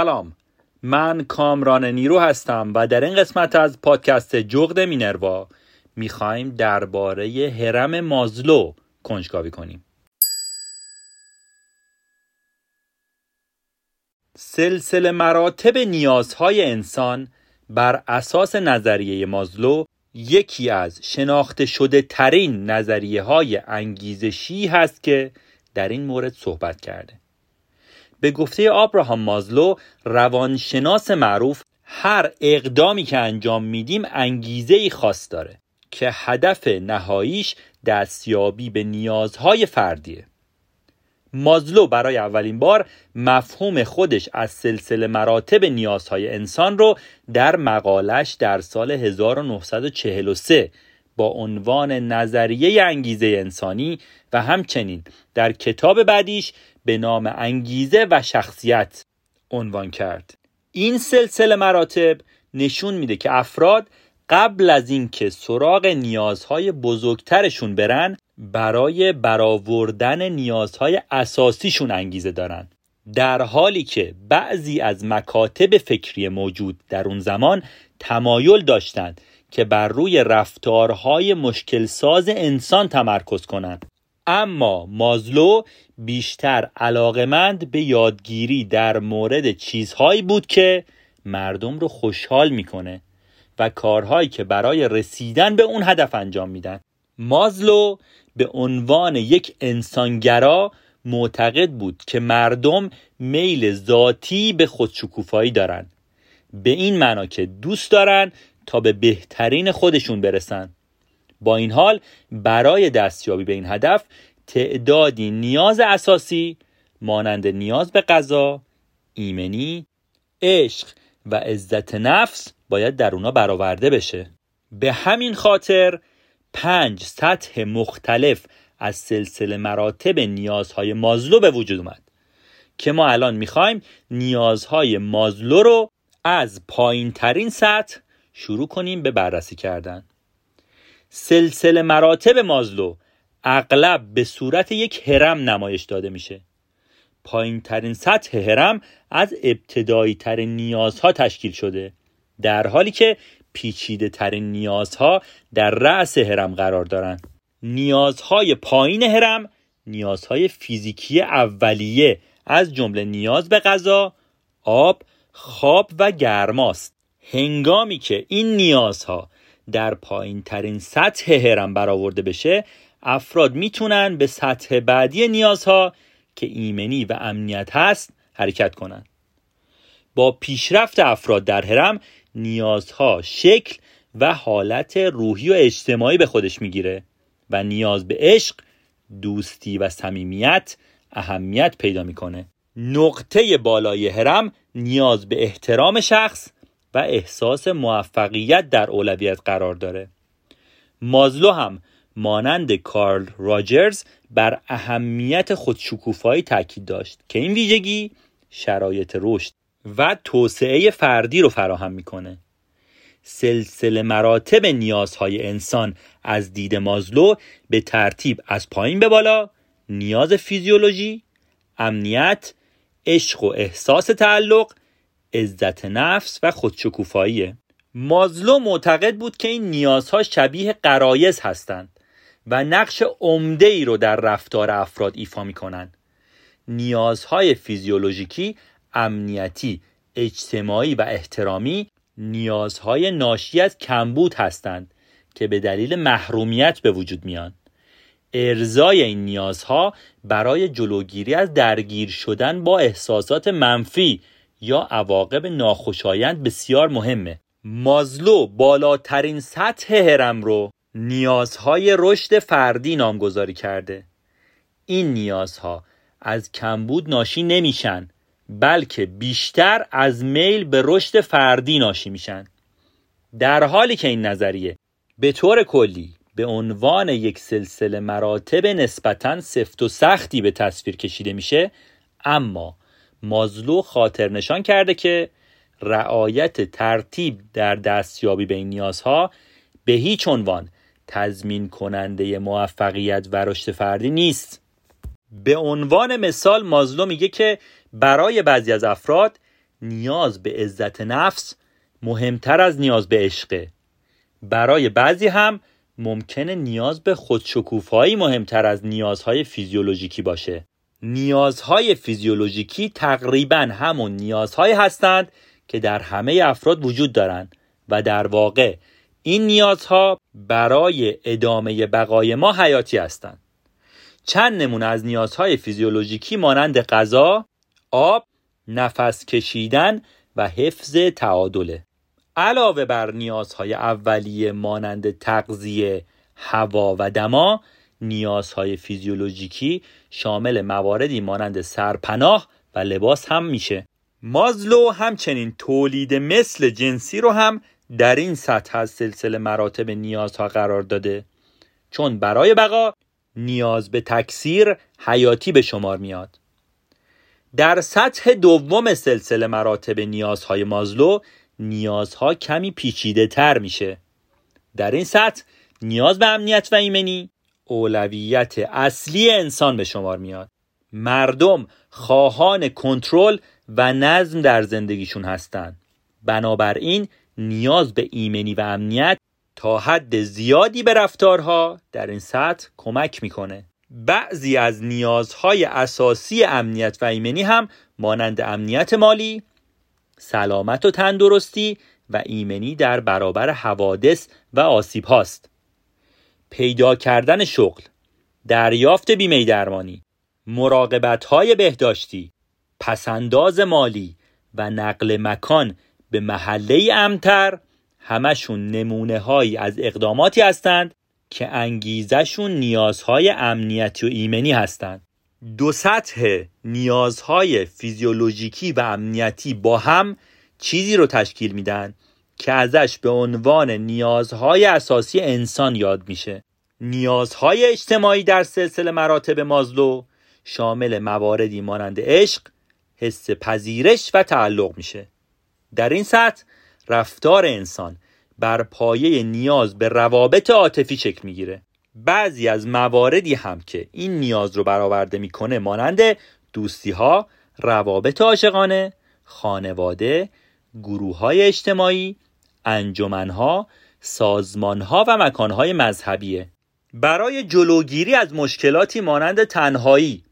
سلام. من کامران نیرو هستم و در این قسمت از پادکست جغد مینروا می‌خوایم درباره هرم مازلو کنجکاوی کنیم. سلسله مراتب نیازهای انسان بر اساس نظریه مازلو یکی از شناخته شده ترین نظریه های انگیزشی هست که در این مورد صحبت کرده. به گفته آبراهام مازلو روانشناس معروف هر اقدامی که انجام میدیم انگیزه ای خاص داره که هدف نهاییش دستیابی به نیازهای فردیه. مازلو برای اولین بار مفهوم خودش از سلسله مراتب نیازهای انسان رو در مقالش در سال 1943 با عنوان نظریه انگیزه انسانی و همچنین در کتاب بعدیش به نام انگیزه و شخصیت عنوان کرد. این سلسله مراتب نشون میده که افراد قبل از اینکه سراغ نیازهای بزرگترشون برن برای برآوردن نیازهای اساسیشون انگیزه دارن. در حالی که بعضی از مکاتب فکری موجود در اون زمان تمایل داشتند که بر روی رفتارهای مشکل ساز انسان تمرکز کنند. اما مازلو بیشتر علاقمند به یادگیری در مورد چیزهایی بود که مردم رو خوشحال می‌کنه و کارهایی که برای رسیدن به اون هدف انجام میدن. مازلو به عنوان یک انسانگرا معتقد بود که مردم میل ذاتی به خودشکوفایی دارن. به این معنا که دوست دارن تا به بهترین خودشون برسن. با این حال برای دستیابی به این هدف تعدادی نیاز اساسی مانند نیاز به غذا، ایمنی، عشق و عزت نفس باید در اونا برآورده بشه. به همین خاطر پنج سطح مختلف از سلسله مراتب نیازهای مازلو به وجود اومد که ما الان می‌خوایم نیازهای مازلو رو از پایین ترین سطح شروع کنیم به بررسی کردن. سلسله مراتب مازلو اغلب به صورت یک هرم نمایش داده میشه. پایین ترین سطح هرم از ابتدایی ترین نیازها تشکیل شده در حالی که پیچیده ترین نیازها در رأس هرم قرار دارند نیازهای پایین هرم نیازهای فیزیکی اولیه از جمله نیاز به غذا، آب، خواب و گرماست. هنگامی که این نیازها در پایین ترین سطح هرم برآورده بشه افراد می‌تونن به سطح بعدی نیازها که ایمنی و امنیت هست حرکت کنند. با پیشرفت افراد در هرم نیازها شکل و حالت روحی و اجتماعی به خودش می‌گیره و نیاز به عشق دوستی و صمیمیت اهمیت پیدا می‌کنه نقطه بالای هرم نیاز به احترام شخص و احساس موفقیت در اولویت قرار داره. مازلو هم مانند کارل راجرز بر اهمیت خودشکوفایی تاکید داشت که این ویژگی شرایط رشد و توسعه فردی رو فراهم می‌کنه. سلسله مراتب نیازهای انسان از دید مازلو به ترتیب از پایین به بالا نیاز فیزیولوژی امنیت عشق و احساس تعلق عزت نفس و خودشکوفاییه مازلو معتقد بود که این نیازها شبیه قرایز هستند و نقش عمده ای رو در رفتار افراد ایفا می کنند. نیازهای فیزیولوژیکی امنیتی اجتماعی و احترامی نیازهای ناشی از کمبود هستند که به دلیل محرومیت به وجود میان ارزای این نیازها برای جلوگیری از درگیر شدن با احساسات منفی یا عواقب ناخوشایند بسیار مهمه. مازلو بالاترین سطح هرم رو نیازهای رشد فردی نامگذاری کرده. این نیازها از کمبود ناشی نمیشن بلکه بیشتر از میل به رشد فردی ناشی میشن. در حالی که این نظریه به طور کلی به عنوان یک سلسله مراتب نسبتا سفت و سختی به تصویر کشیده میشه اما مازلو خاطر نشان کرده که رعایت ترتیب در دستیابی به این نیازها به هیچ عنوان تضمین کننده موفقیت و رشد فردی نیست. به عنوان مثال مازلو میگه که برای بعضی از افراد نیاز به عزت نفس مهمتر از نیاز به عشقه برای بعضی هم ممکنه نیاز به خودشکوفایی مهمتر از نیازهای فیزیولوژیکی باشه. نیازهای فیزیولوژیکی تقریبا همون نیازهایی هستند که در همه افراد وجود دارند و در واقع این نیازها برای ادامه بقای ما حیاتی هستند. چند نمونه از نیازهای فیزیولوژیکی مانند غذا، آب، نفس کشیدن و حفظ تعادله. علاوه بر نیازهای اولیه مانند تغذیه، هوا و دما نیازهای فیزیولوژیکی شامل مواردی مانند سرپناه و لباس هم میشه. مازلو همچنین تولید مثل جنسی رو هم در این سطح از سلسله مراتب نیازها قرار داده. چون برای بقا نیاز به تکثیر حیاتی به شمار میاد. در سطح دوم سلسله مراتب نیازهای مازلو نیازها کمی پیچیده تر میشه. در این سطح نیاز به امنیت و ایمنی اولویت اصلی انسان به شمار میاد. مردم خواهان کنترل و نظم در زندگیشون هستند بنابراین نیاز به ایمنی و امنیت تا حد زیادی به رفتارها در این سطح کمک می‌کنه. بعضی از نیازهای اساسی امنیت و ایمنی هم مانند امنیت مالی، سلامت و تندرستی و ایمنی در برابر حوادث و آسیب هاست. پیدا کردن شغل، دریافت بیمه درمانی، مراقبت های بهداشتی، پسنداز مالی و نقل مکان به محله امتر همشون نمونه هایی از اقداماتی هستند که انگیزشون نیازهای امنیتی و ایمنی هستند. دو سطح نیازهای فیزیولوژیکی و امنیتی با هم چیزی رو تشکیل میدن که ازش به عنوان نیازهای اساسی انسان یاد میشه. نیازهای اجتماعی در سلسله مراتب مازلو شامل مواردی مانند عشق، حس پذیرش و تعلق میشه. در این سطح رفتار انسان بر پایه نیاز به روابط عاطفی شکل می‌گیره بعضی از مواردی هم که این نیاز رو برآورده می‌کنه مانند دوستی ها، روابط عاشقانه، خانواده، گروه های اجتماعی، انجمنها، سازمانها و مکانهای مذهبیه برای جلوگیری از مشکلاتی مانند تنهایی،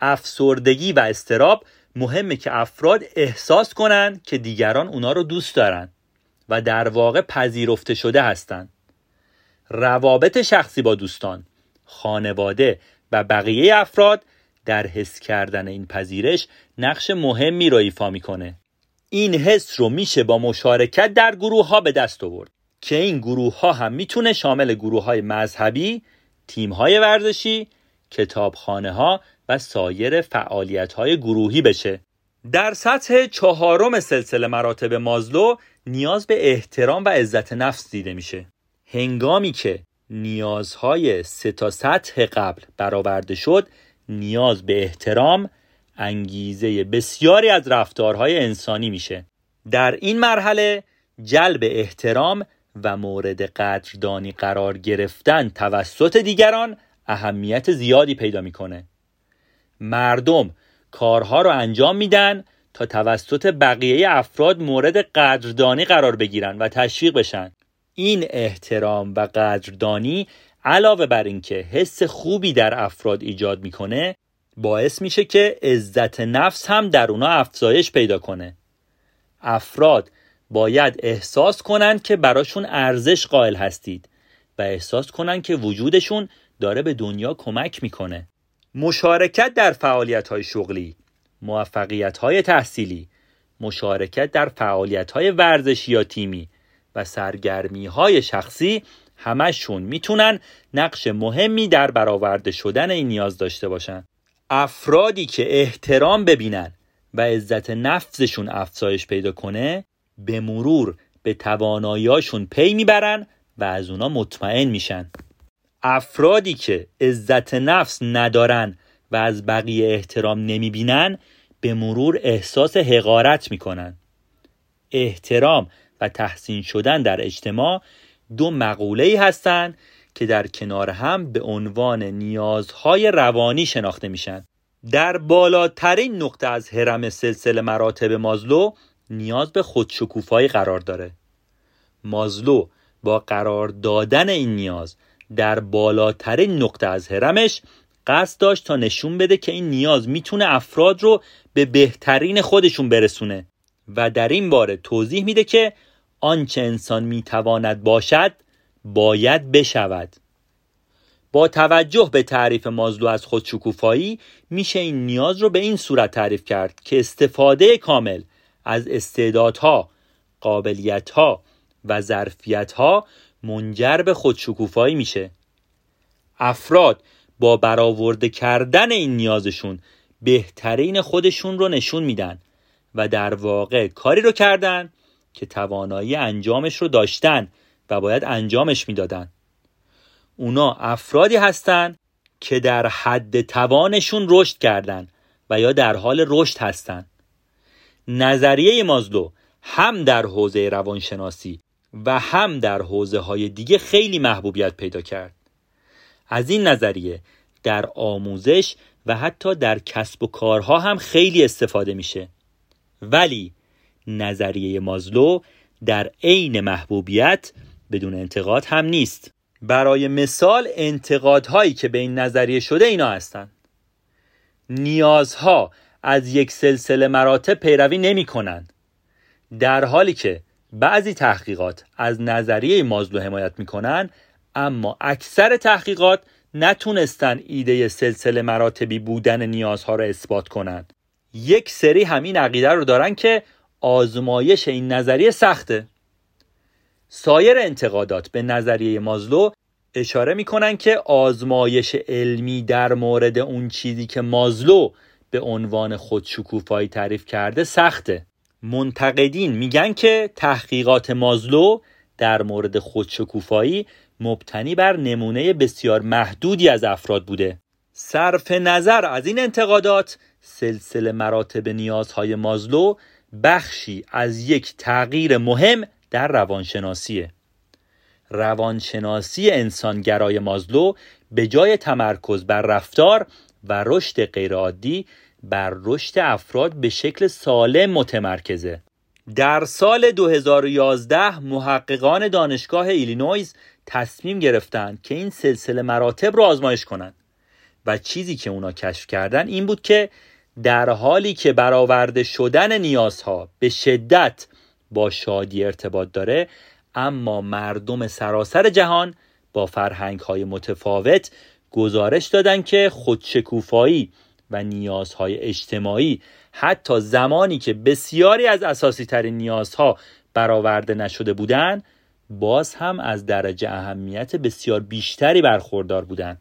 افسردگی و استراب مهمه که افراد احساس کنند که دیگران اونا رو دوست دارن و در واقع پذیرفته شده هستند. روابط شخصی با دوستان، خانواده و بقیه افراد در حس کردن این پذیرش نقش مهمی را ایفا می‌کنه. این حس رو میشه با مشارکت در گروه ها به دست آورد که این گروه ها هم می‌تونه شامل گروه های مذهبی، تیم های ورزشی، کتابخانه ها و سایر فعالیت های گروهی بشه. در سطح چهارم سلسله مراتب مازلو نیاز به احترام و عزت نفس دیده میشه. هنگامی که نیازهای سه تا سطح قبل برآورده شد نیاز به احترام انگیزه بسیاری از رفتارهای انسانی میشه. در این مرحله جلب احترام و مورد قدردانی قرار گرفتن توسط دیگران اهمیت زیادی پیدا می‌کنه. مردم کارها رو انجام میدن تا توسط بقیه افراد مورد قدردانی قرار بگیرن و تشویق بشن. این احترام و قدردانی علاوه بر اینکه حس خوبی در افراد ایجاد می‌کنه باعث میشه که عزت نفس هم در اونا افزایش پیدا کنه. افراد باید احساس کنند که براشون ارزش قائل هستید و احساس کنند که وجودشون داره به دنیا کمک می‌کنه. مشارکت در فعالیت های شغلی موفقیت های تحصیلی مشارکت در فعالیت های ورزشی یا تیمی و سرگرمی های شخصی همشون می‌تونن نقش مهمی در برآورده شدن این نیاز داشته باشن. افرادی که احترام ببینن و عزت نفسشون افزایش پیدا کنه به مرور به تواناییاشون پی می‌برن و از اونا مطمئن میشن. افرادی که عزت نفس ندارن و از بقیه احترام نمی‌بینن به مرور احساس حقارت می‌کنن. احترام و تحسین شدن در اجتماع دو مقوله ای هستند که در کنار هم به عنوان نیازهای روانی شناخته میشن. در بالاترین نقطه از هرم سلسله مراتب مازلو نیاز به خودشکوفایی قرار داره. مازلو با قرار دادن این نیاز در بالاترین نقطه از هرمش قصد داشت تا نشون بده که این نیاز می‌تونه افراد رو به بهترین خودشون برسونه. و در این باره توضیح میده که آنچه انسان می‌تواند باشد باید بشود. با توجه به تعریف مازلو از خودشکوفایی میشه این نیاز رو به این صورت تعریف کرد که استفاده کامل از استعدادها، قابلیتها و ظرفیتها منجر به خودشکوفایی میشه. افراد با برآورده کردن این نیازشون بهترین خودشون رو نشون میدن و در واقع کاری رو کردن که توانایی انجامش رو داشتن. و باید انجامش می‌دادن. اونا افرادی هستند که در حد توانشون رشد کردن و یا در حال رشد هستند نظریه مازلو هم در حوزه روانشناسی و هم در حوزه های دیگه خیلی محبوبیت پیدا کرد. از این نظریه در آموزش و حتی در کسب و کارها هم خیلی استفاده میشه. ولی نظریه مازلو در عین محبوبیت بدون انتقاد هم نیست. برای مثال انتقادهایی که به این نظریه شده اینا هستند نیازها از یک سلسله مراتب پیروی نمی کنند در حالی که بعضی تحقیقات از نظریه مازلو حمایت می کنند اما اکثر تحقیقات نتونستن ایده سلسله مراتبی بودن نیازها را اثبات کنند یک سری همین عقیده رو دارن که آزمایش این نظریه سخته. سایر انتقادات به نظریه مازلو اشاره می‌کنن که آزمایش علمی در مورد اون چیزی که مازلو به عنوان خودشکوفایی تعریف کرده سخته. منتقدین میگن که تحقیقات مازلو در مورد خودشکوفایی مبتنی بر نمونه بسیار محدودی از افراد بوده. صرف نظر از این انتقادات سلسله مراتب نیازهای مازلو بخشی از یک تغییر مهم در روانشناسیه. روانشناسی انسانگرای مازلو به جای تمرکز بر رفتار و رشد غیرعادی بر رشد افراد به شکل سالم متمرکزه. در سال 2011 محققان دانشگاه ایلینویز تصمیم گرفتند که این سلسله مراتب رو آزمایش کنند و چیزی که اونا کشف کردن این بود که در حالی که برآورده شدن نیازها به شدت با شادی ارتباط داره اما مردم سراسر جهان با فرهنگ های متفاوت گزارش دادن که خودشکوفایی و نیازهای اجتماعی حتی زمانی که بسیاری از اساسی ترین نیازها برآورده نشده بودند باز هم از درجه اهمیت بسیار بیشتری برخوردار بودند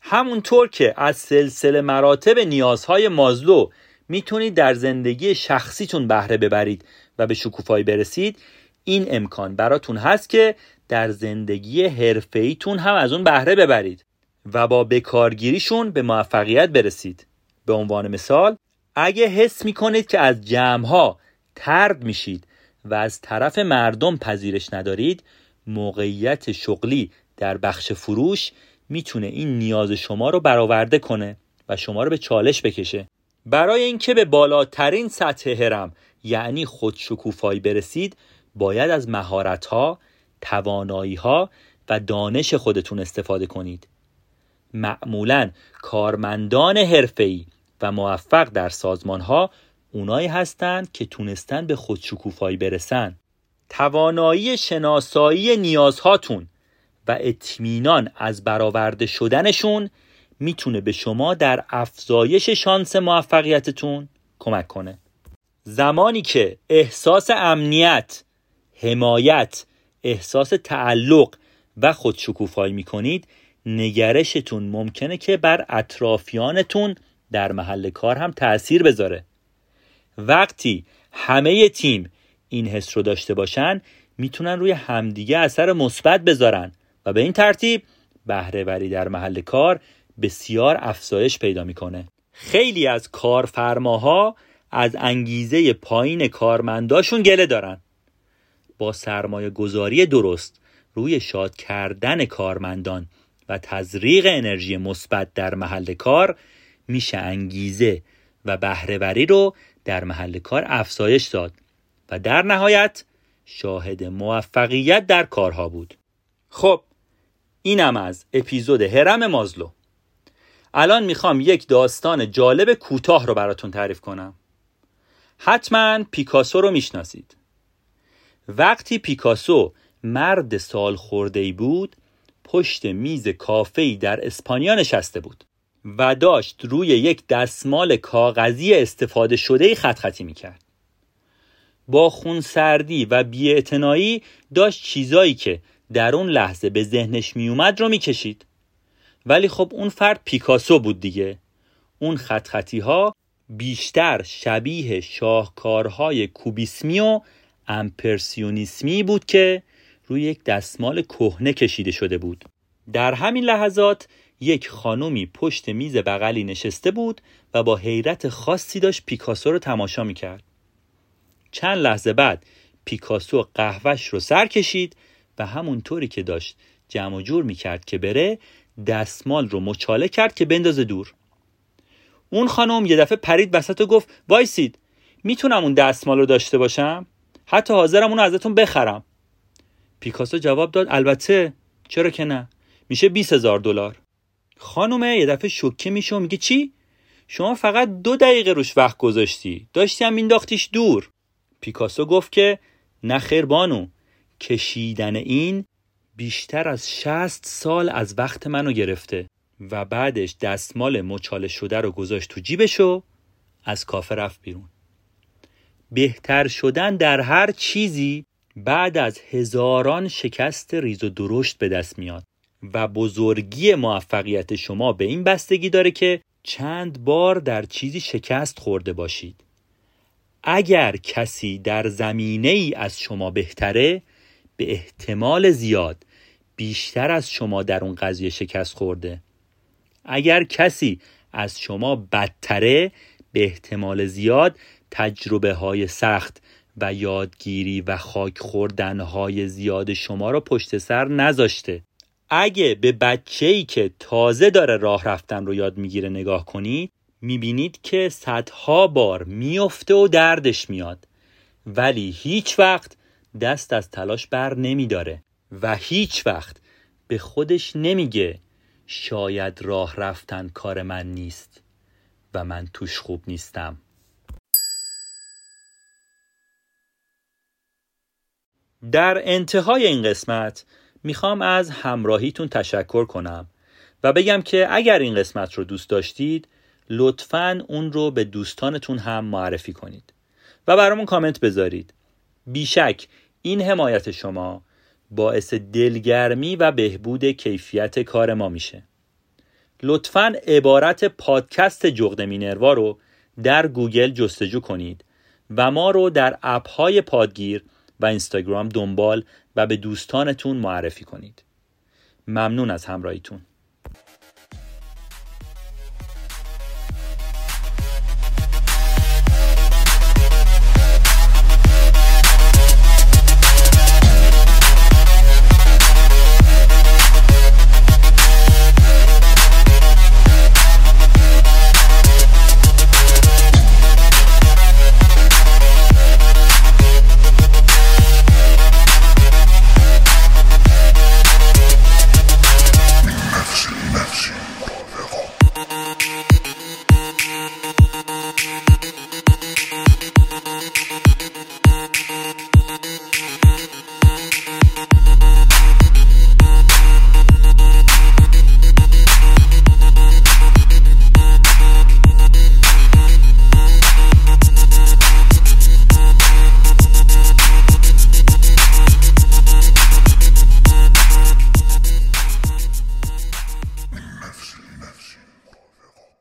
همونطور که از سلسله مراتب نیازهای مازلو می‌تونید در زندگی شخصیتون بهره ببرید. و به شکوفایی برسید این امکان براتون هست که در زندگی حرفه‌ایتون هم از اون بهره ببرید و با بکارگیریشون به موفقیت برسید. به عنوان مثال اگه حس می‌کنید که از جمعها ترد میشید و از طرف مردم پذیرش ندارید موقعیت شغلی در بخش فروش می‌تونه این نیاز شما رو برآورده کنه و شما رو به چالش بکشه. برای اینکه به بالاترین سطح هرم یعنی خودشکوفایی برسید باید از مهارت‌ها، توانایی‌ها و دانش خودتون استفاده کنید. معمولا کارمندان حرفه‌ای و موفق در سازمانها اونایی هستند که تونستن به خودشکوفایی برسن. توانایی شناسایی نیازهاتون و اطمینان از برآورده شدنشون می‌تونه به شما در افزایش شانس موفقیتتون کمک کنه. زمانی که احساس امنیت حمایت احساس تعلق و خودشکوفایی می‌کنید نگرشتون ممکنه که بر اطرافیانتون در محل کار هم تاثیر بذاره. وقتی همه تیم این حس رو داشته باشن می‌تونن روی همدیگه اثر مثبت بذارن و به این ترتیب بهره در محل کار بسیار افزایش پیدا می‌کنه. خیلی از کارفرماها از انگیزه پایین کارمنداشون گله دارن. با سرمایه گذاری درست روی شاد کردن کارمندان و تزریق انرژی مثبت در محل کار میشه انگیزه و بهرهوری رو در محل کار افزایش داد و در نهایت شاهد موفقیت در کارها بود. خب اینم از اپیزود هرم مازلو. الان می‌خوام یک داستان جالب کوتاه رو براتون تعریف کنم. حتما پیکاسو رو می‌شناسید. وقتی پیکاسو مرد سال خورده بود پشت میز کافه‌ای در اسپانیا نشسته بود و داشت روی یک دستمال کاغذی استفاده شده خط خطی می‌کرد. با خونسردی و بیاعتنایی داشت چیزایی که در اون لحظه به ذهنش میومد رو می‌کشید. ولی خب اون فرد پیکاسو بود دیگه. اون خط خطی ها بیشتر شبیه شاهکارهای کوبیسمی و امپرسیونیسمی بود که روی یک دستمال کهنه کشیده شده بود. در همین لحظات یک خانومی پشت میز بغلی نشسته بود و با حیرت خاصی داشت پیکاسو رو تماشا می‌کرد. چند لحظه بعد پیکاسو قهوهش رو سر کشید و همونطوری که داشت جمع جور می‌کرد که بره دستمال رو مچاله کرد که بندازه دور. اون خانم یه دفعه پرید وسط و گفت وایسید. می‌تونم اون دستمال رو داشته باشم؟ حتی حاضرم اونو ازتون بخرم. پیکاسو جواب داد البته. چرا که نه؟ میشه 20 هزار دلار. خانومه یه دفعه شوکه میشه و میگه چی؟ شما فقط دو دقیقه روش وقت گذاشتی. داشتی هم مینداختیش دور. پیکاسو گفت که نه خیر بانو. کشیدن این بیشتر از 60 سال از وقت منو گرفته. و بعدش دستمال مچاله شده رو گذاشت تو جیبش و از کافه رفت بیرون. بهتر شدن در هر چیزی بعد از هزاران شکست ریز و درشت به دست میاد و بزرگی موفقیت شما به این بستگی داره که چند بار در چیزی شکست خورده باشید. اگر کسی در زمینه ای از شما بهتره به احتمال زیاد بیشتر از شما در اون قضیه شکست خورده. اگر کسی از شما بدتره به احتمال زیاد تجربه های سخت و یادگیری و خاک خوردن های زیاد شما را پشت سر نذاشته. اگه به بچه ای که تازه داره راه رفتن رو یاد می‌گیره نگاه کنید می‌بینید که صدها بار میفته و دردش میاد. ولی هیچ وقت دست از تلاش بر نمیداره و هیچ وقت به خودش نمیگه شاید راه رفتن کار من نیست و من توش خوب نیستم. در انتهای این قسمت می‌خوام از همراهیتون تشکر کنم و بگم که اگر این قسمت رو دوست داشتید لطفا اون رو به دوستانتون هم معرفی کنید و برامون کامنت بذارید. بیشک این حمایت شما باعث دلگرمی و بهبود کیفیت کار ما میشه. لطفا عبارت پادکست جغد مینروا رو در گوگل جستجو کنید و ما رو در اپ های پادگیر و اینستاگرام دنبال و به دوستانتون معرفی کنید. ممنون از همراهیتون.